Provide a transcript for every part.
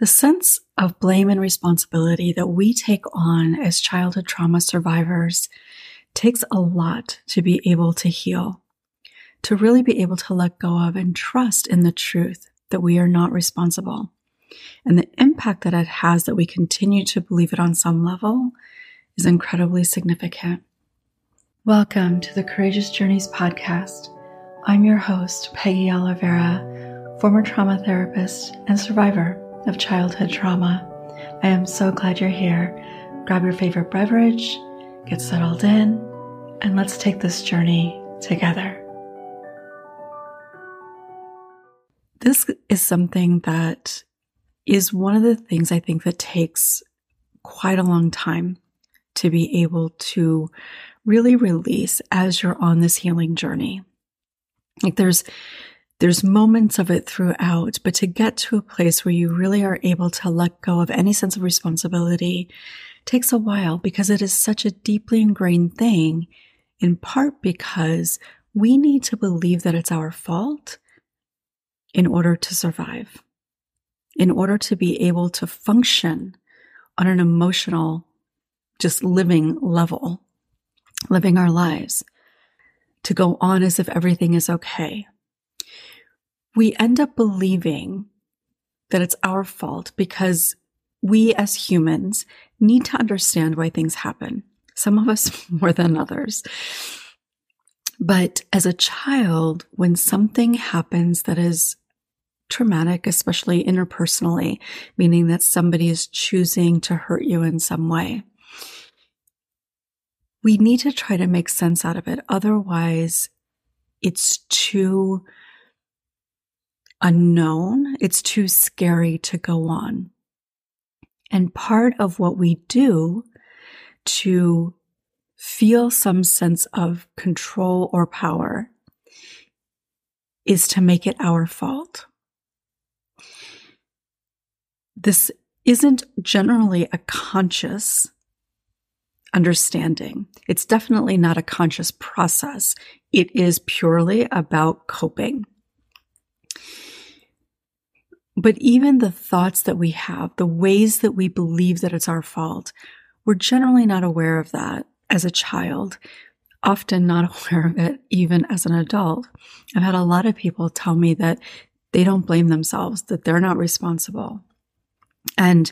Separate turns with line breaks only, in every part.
The sense of blame and responsibility that we take on as childhood trauma survivors takes a lot to be able to heal, to really be able to let go of and trust in the truth that we are not responsible. And the impact that it has that we continue to believe it on some level is incredibly significant. Welcome to the Courageous Journeys podcast. I'm your host, Peggy Oliveira, former trauma therapist and survivor of childhood trauma. I am so glad you're here. Grab your favorite beverage, get settled in, and let's take this journey together. This is something that is one of the things I think that takes quite a long time to be able to really release as you're on this healing journey. Like there's there's moments of it throughout, but to get to a place where you really are able to let go of any sense of responsibility takes a while because it is such a deeply ingrained thing, in part because we need to believe that it's our fault in order to survive, in order to be able to function on an emotional, just living level, living our lives, to go on as if everything is okay we end up believing that it's our fault because we as humans need to understand why things happen. Some of us more than others. But as a child, when something happens that is traumatic, especially interpersonally, meaning that somebody is choosing to hurt you in some way, we need to try to make sense out of it. Otherwise, it's too unknown. It's too scary to go on. And part of what we do to feel some sense of control or power is to make it our fault. This isn't generally a conscious understanding. It's definitely not a conscious process. It is purely about coping. But even the thoughts that we have, the ways that we believe that it's our fault, we're generally not aware of that as a child, often not aware of it even as an adult. I've had a lot of people tell me that they don't blame themselves, that they're not responsible. And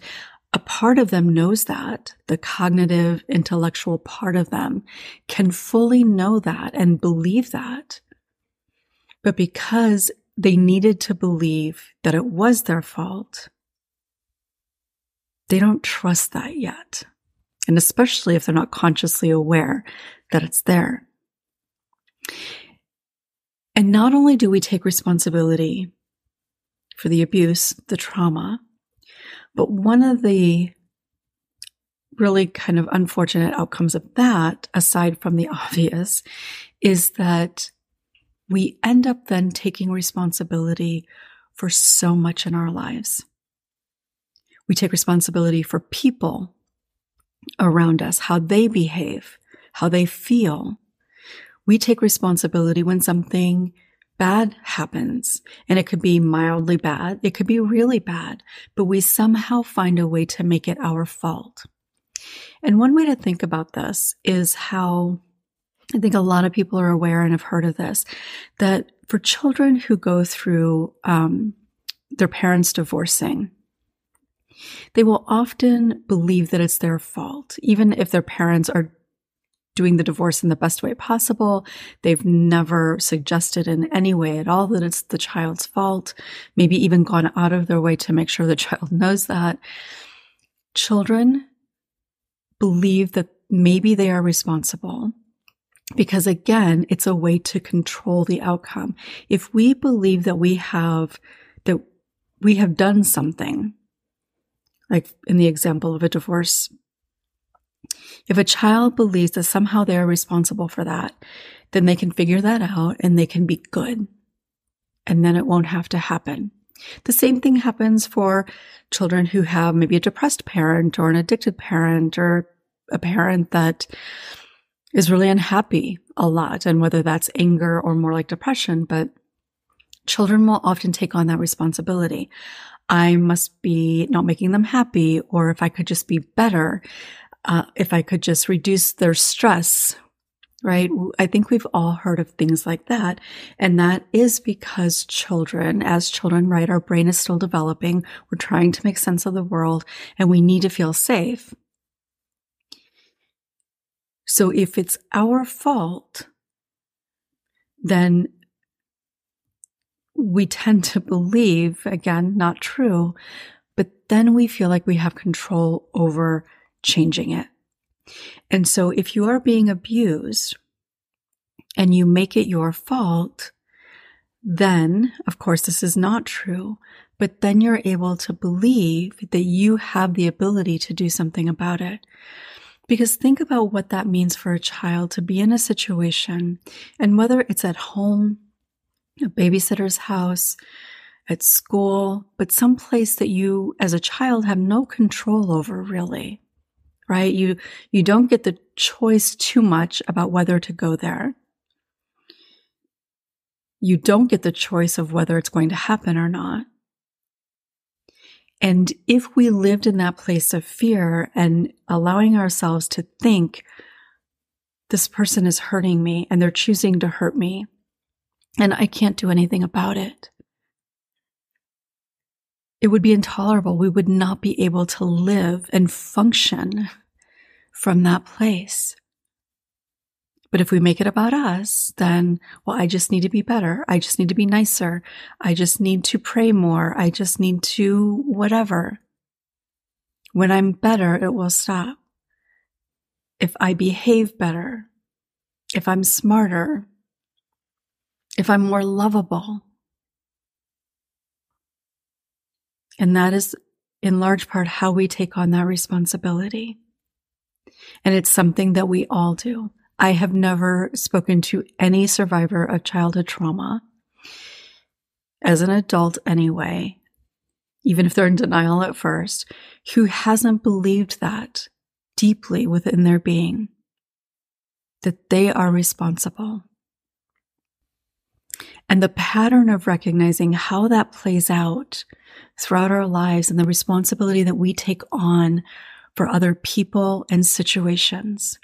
a part of them knows that, the cognitive, intellectual part of them can fully know that and believe that. But because they needed to believe that it was their fault. They don't trust that yet. And especially if they're not consciously aware that it's there. And not only do we take responsibility for the abuse, the trauma, but one of the really kind of unfortunate outcomes of that, aside from the obvious, is that we end up then taking responsibility for so much in our lives. We take responsibility for people around us, how they behave, how they feel. We take responsibility when something bad happens and it could be mildly bad. It could be really bad, but we somehow find a way to make it our fault. And one way to think about this is how I think a lot of people are aware and have heard of this that for children who go through um, their parents divorcing, they will often believe that it's their fault, even if their parents are doing the divorce in the best way possible. They've never suggested in any way at all that it's the child's fault, maybe even gone out of their way to make sure the child knows that. Children believe that maybe they are responsible because again, it's a way to control the outcome. If we believe that we have, that we have done something, like in the example of a divorce, if a child believes that somehow they are responsible for that, then they can figure that out and they can be good. And then it won't have to happen. The same thing happens for children who have maybe a depressed parent or an addicted parent or a parent that is really unhappy a lot, and whether that's anger or more like depression, but children will often take on that responsibility. I must be not making them happy, or if I could just be better, uh, if I could just reduce their stress, right? I think we've all heard of things like that. And that is because children, as children, right, our brain is still developing. We're trying to make sense of the world and we need to feel safe. So if it's our fault, then we tend to believe, again, not true, but then we feel like we have control over changing it. And so if you are being abused and you make it your fault, then, of course, this is not true, but then you're able to believe that you have the ability to do something about it. Because think about what that means for a child to be in a situation, and whether it's at home, a babysitter's house, at school, but some place that you as a child have no control over really right? You, you don't get the choice too much about whether to go there. You don't get the choice of whether it's going to happen or not. And if we lived in that place of fear and allowing ourselves to think, this person is hurting me and they're choosing to hurt me, and I can't do anything about it. It would be intolerable. We would not be able to live and function from that place. But if we make it about us, then, well, I just need to be better. I just need to be nicer. I just need to pray more. I just need to whatever. When I'm better, it will stop. If I behave better, if I'm smarter, if I'm more lovable. And that is in large part how we take on that responsibility. And it's something that we all do. I have never spoken to any survivor of childhood trauma as an adult anyway, even if they're in denial at first, who hasn't believed that deeply within their being, that they are responsible. And the pattern of recognizing how that plays out throughout our lives and the responsibility that we take on for other people and situations.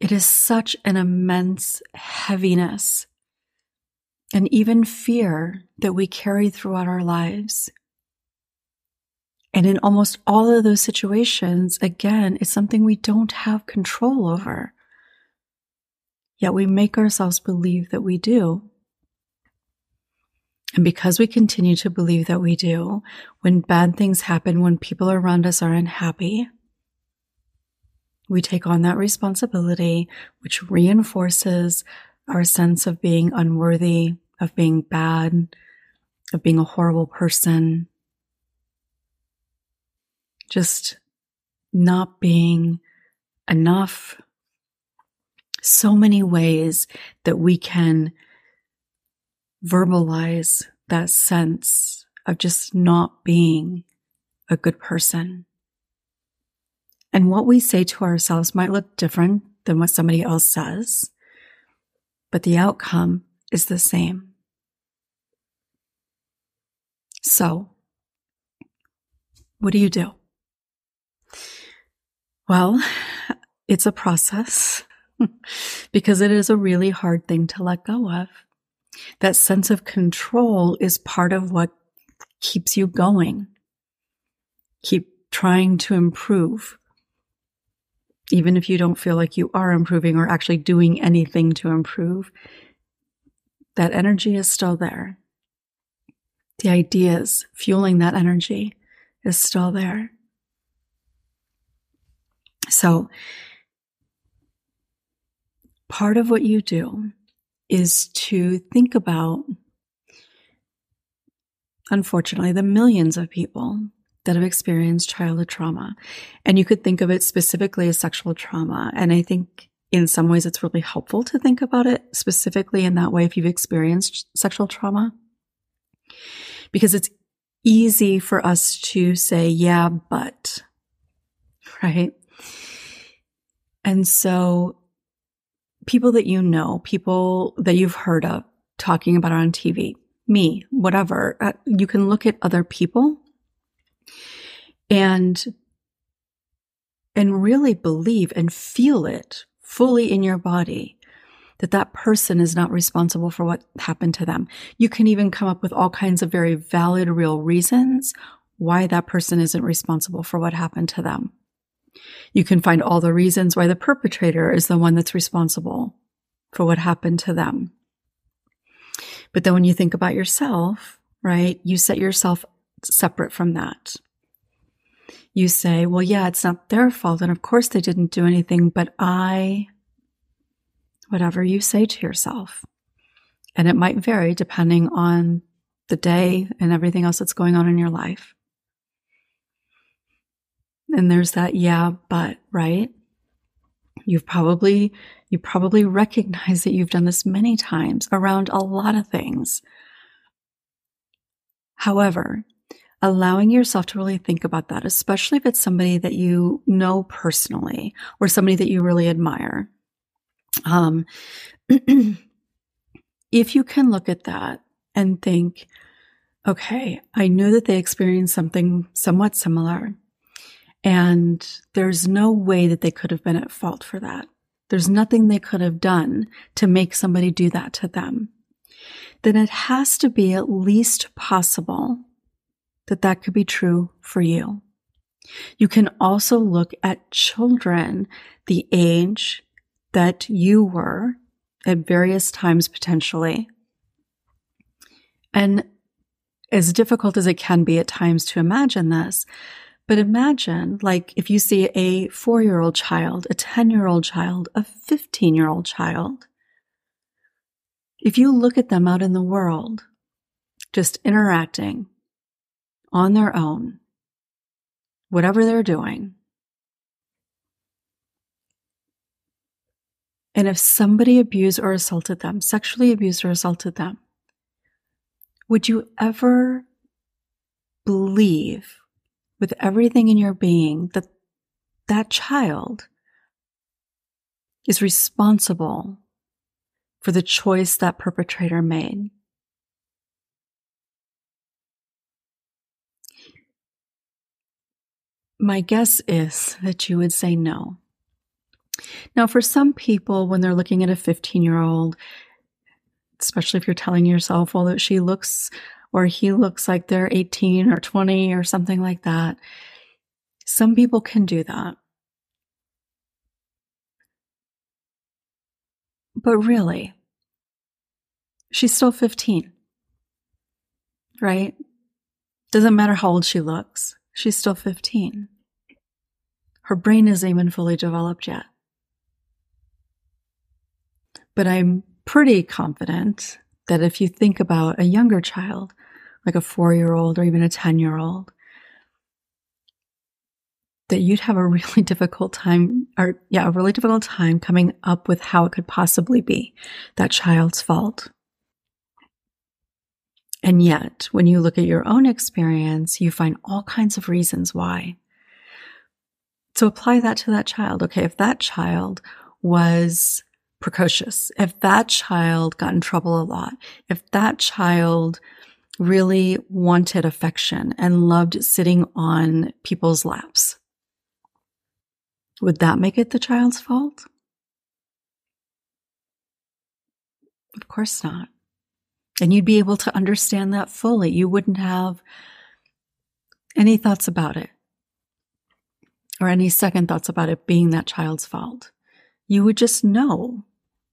It is such an immense heaviness and even fear that we carry throughout our lives. And in almost all of those situations, again, it's something we don't have control over. Yet we make ourselves believe that we do. And because we continue to believe that we do, when bad things happen, when people around us are unhappy, we take on that responsibility, which reinforces our sense of being unworthy, of being bad, of being a horrible person, just not being enough. So many ways that we can verbalize that sense of just not being a good person. And what we say to ourselves might look different than what somebody else says, but the outcome is the same. So, what do you do? Well, it's a process because it is a really hard thing to let go of. That sense of control is part of what keeps you going. Keep trying to improve. Even if you don't feel like you are improving or actually doing anything to improve, that energy is still there. The ideas fueling that energy is still there. So, part of what you do is to think about, unfortunately, the millions of people that have experienced childhood trauma. And you could think of it specifically as sexual trauma. And I think in some ways it's really helpful to think about it specifically in that way if you've experienced sexual trauma. Because it's easy for us to say, yeah, but, right? And so people that you know, people that you've heard of talking about on TV, me, whatever. Uh, you can look at other people and and really believe and feel it fully in your body that that person is not responsible for what happened to them. You can even come up with all kinds of very valid, real reasons why that person isn't responsible for what happened to them. You can find all the reasons why the perpetrator is the one that's responsible for what happened to them. But then when you think about yourself, right, you set yourself separate from that. You say, well, yeah, it's not their fault. And of course they didn't do anything, but I, whatever you say to yourself. And it might vary depending on the day and everything else that's going on in your life. And there's that, yeah, but, right? You've probably, you probably recognize that you've done this many times around a lot of things. However, allowing yourself to really think about that, especially if it's somebody that you know personally or somebody that you really admire. Um, if you can look at that and think, okay, I know that they experienced something somewhat similar. And there's no way that they could have been at fault for that. There's nothing they could have done to make somebody do that to them. Then it has to be at least possible that that could be true for you. You can also look at children the age that you were at various times potentially. And as difficult as it can be at times to imagine this, but imagine, like, if you see a four year old child, a 10 year old child, a 15 year old child, if you look at them out in the world, just interacting on their own, whatever they're doing, and if somebody abused or assaulted them, sexually abused or assaulted them, would you ever believe with everything in your being that that child is responsible for the choice that perpetrator made. My guess is that you would say no. Now, for some people, when they're looking at a 15 year old, especially if you're telling yourself, well, that she looks or he looks like they're 18 or 20 or something like that. Some people can do that. But really, she's still 15, right? Doesn't matter how old she looks, she's still 15. Her brain isn't even fully developed yet. But I'm pretty confident that if you think about a younger child, like a four year old or even a 10 year old, that you'd have a really difficult time, or yeah, a really difficult time coming up with how it could possibly be that child's fault. And yet, when you look at your own experience, you find all kinds of reasons why. So apply that to that child. Okay, if that child was precocious, if that child got in trouble a lot, if that child really wanted affection and loved sitting on people's laps. Would that make it the child's fault? Of course not. And you'd be able to understand that fully. You wouldn't have any thoughts about it or any second thoughts about it being that child's fault. You would just know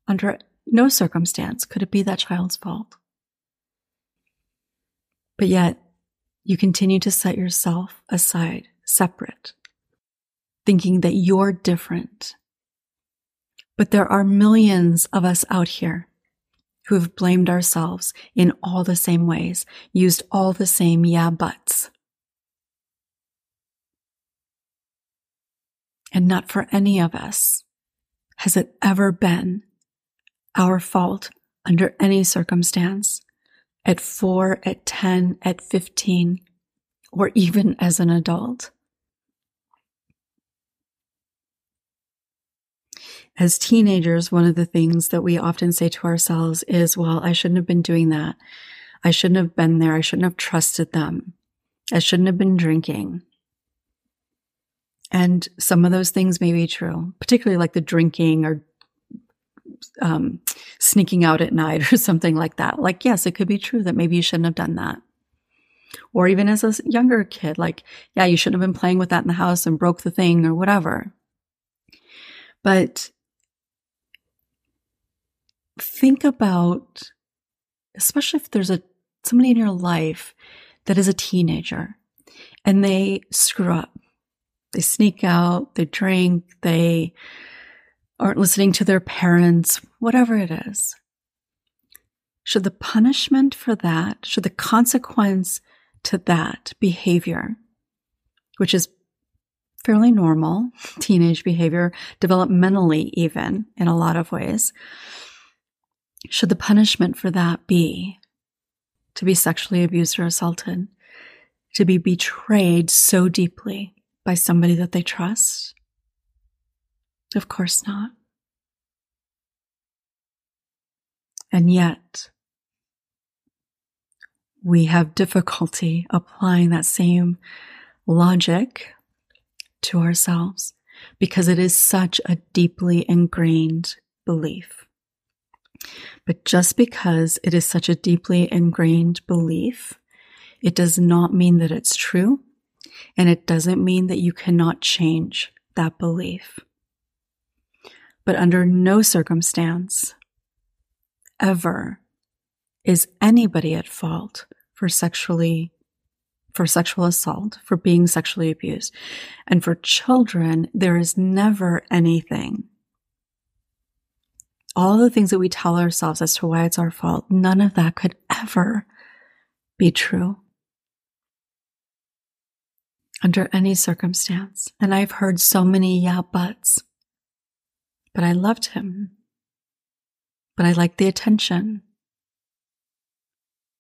under no circumstance could it be that child's fault. But yet, you continue to set yourself aside, separate, thinking that you're different. But there are millions of us out here who have blamed ourselves in all the same ways, used all the same yeah buts. And not for any of us has it ever been our fault under any circumstance at four, at 10, at 15, or even as an adult. As teenagers, one of the things that we often say to ourselves is, well, I shouldn't have been doing that. I shouldn't have been there. I shouldn't have trusted them. I shouldn't have been drinking. And some of those things may be true, particularly like the drinking or um, sneaking out at night or something like that. Like, yes, it could be true that maybe you shouldn't have done that. Or even as a younger kid, like, yeah, you shouldn't have been playing with that in the house and broke the thing or whatever. But think about, especially if there's a somebody in your life that is a teenager and they screw up. They sneak out, they drink, they aren't listening to their parents, whatever it is. Should the punishment for that, should the consequence to that behavior, which is fairly normal teenage behavior, developmentally even in a lot of ways, should the punishment for that be to be sexually abused or assaulted, to be betrayed so deeply by somebody that they trust? Of course not. And yet, we have difficulty applying that same logic to ourselves because it is such a deeply ingrained belief. But just because it is such a deeply ingrained belief, it does not mean that it's true. And it doesn't mean that you cannot change that belief. But under no circumstance ever is anybody at fault for sexually for sexual assault, for being sexually abused. And for children, there is never anything. All the things that we tell ourselves as to why it's our fault, none of that could ever be true under any circumstance. And I've heard so many yeah buts. But I loved him. But I liked the attention.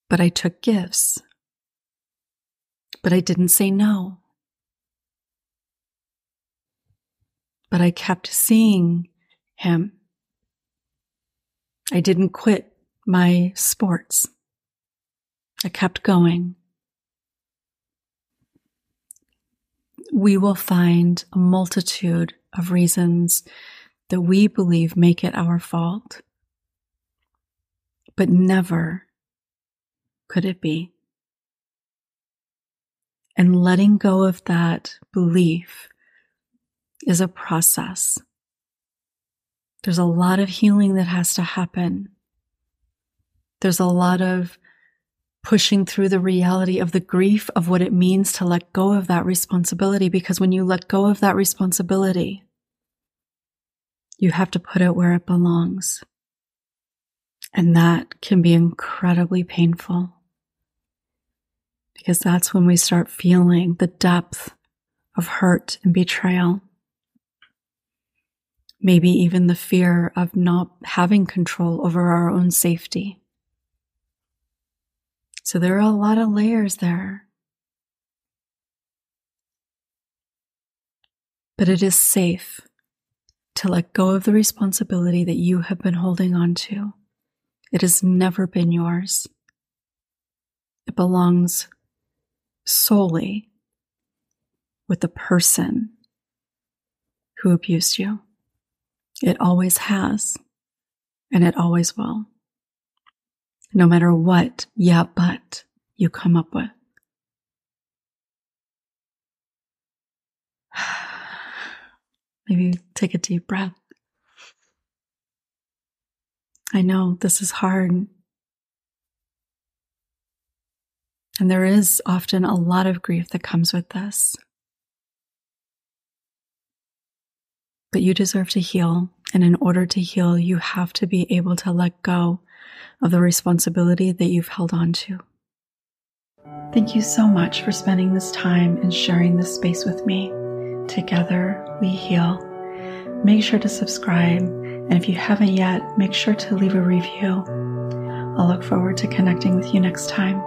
But I took gifts. But I didn't say no. But I kept seeing him. I didn't quit my sports. I kept going. We will find a multitude of reasons that we believe make it our fault. But never could it be. And letting go of that belief is a process. There's a lot of healing that has to happen. There's a lot of pushing through the reality of the grief of what it means to let go of that responsibility. Because when you let go of that responsibility, you have to put it where it belongs. And that can be incredibly painful because that's when we start feeling the depth of hurt and betrayal. Maybe even the fear of not having control over our own safety. So there are a lot of layers there. But it is safe to let go of the responsibility that you have been holding on to. It has never been yours. It belongs solely with the person who abused you. It always has, and it always will no matter what yeah, but you come up with. Maybe take a deep breath. I know this is hard. And there is often a lot of grief that comes with this. But you deserve to heal. And in order to heal, you have to be able to let go of the responsibility that you've held on to. Thank you so much for spending this time and sharing this space with me. Together we heal. Make sure to subscribe, and if you haven't yet, make sure to leave a review. I'll look forward to connecting with you next time.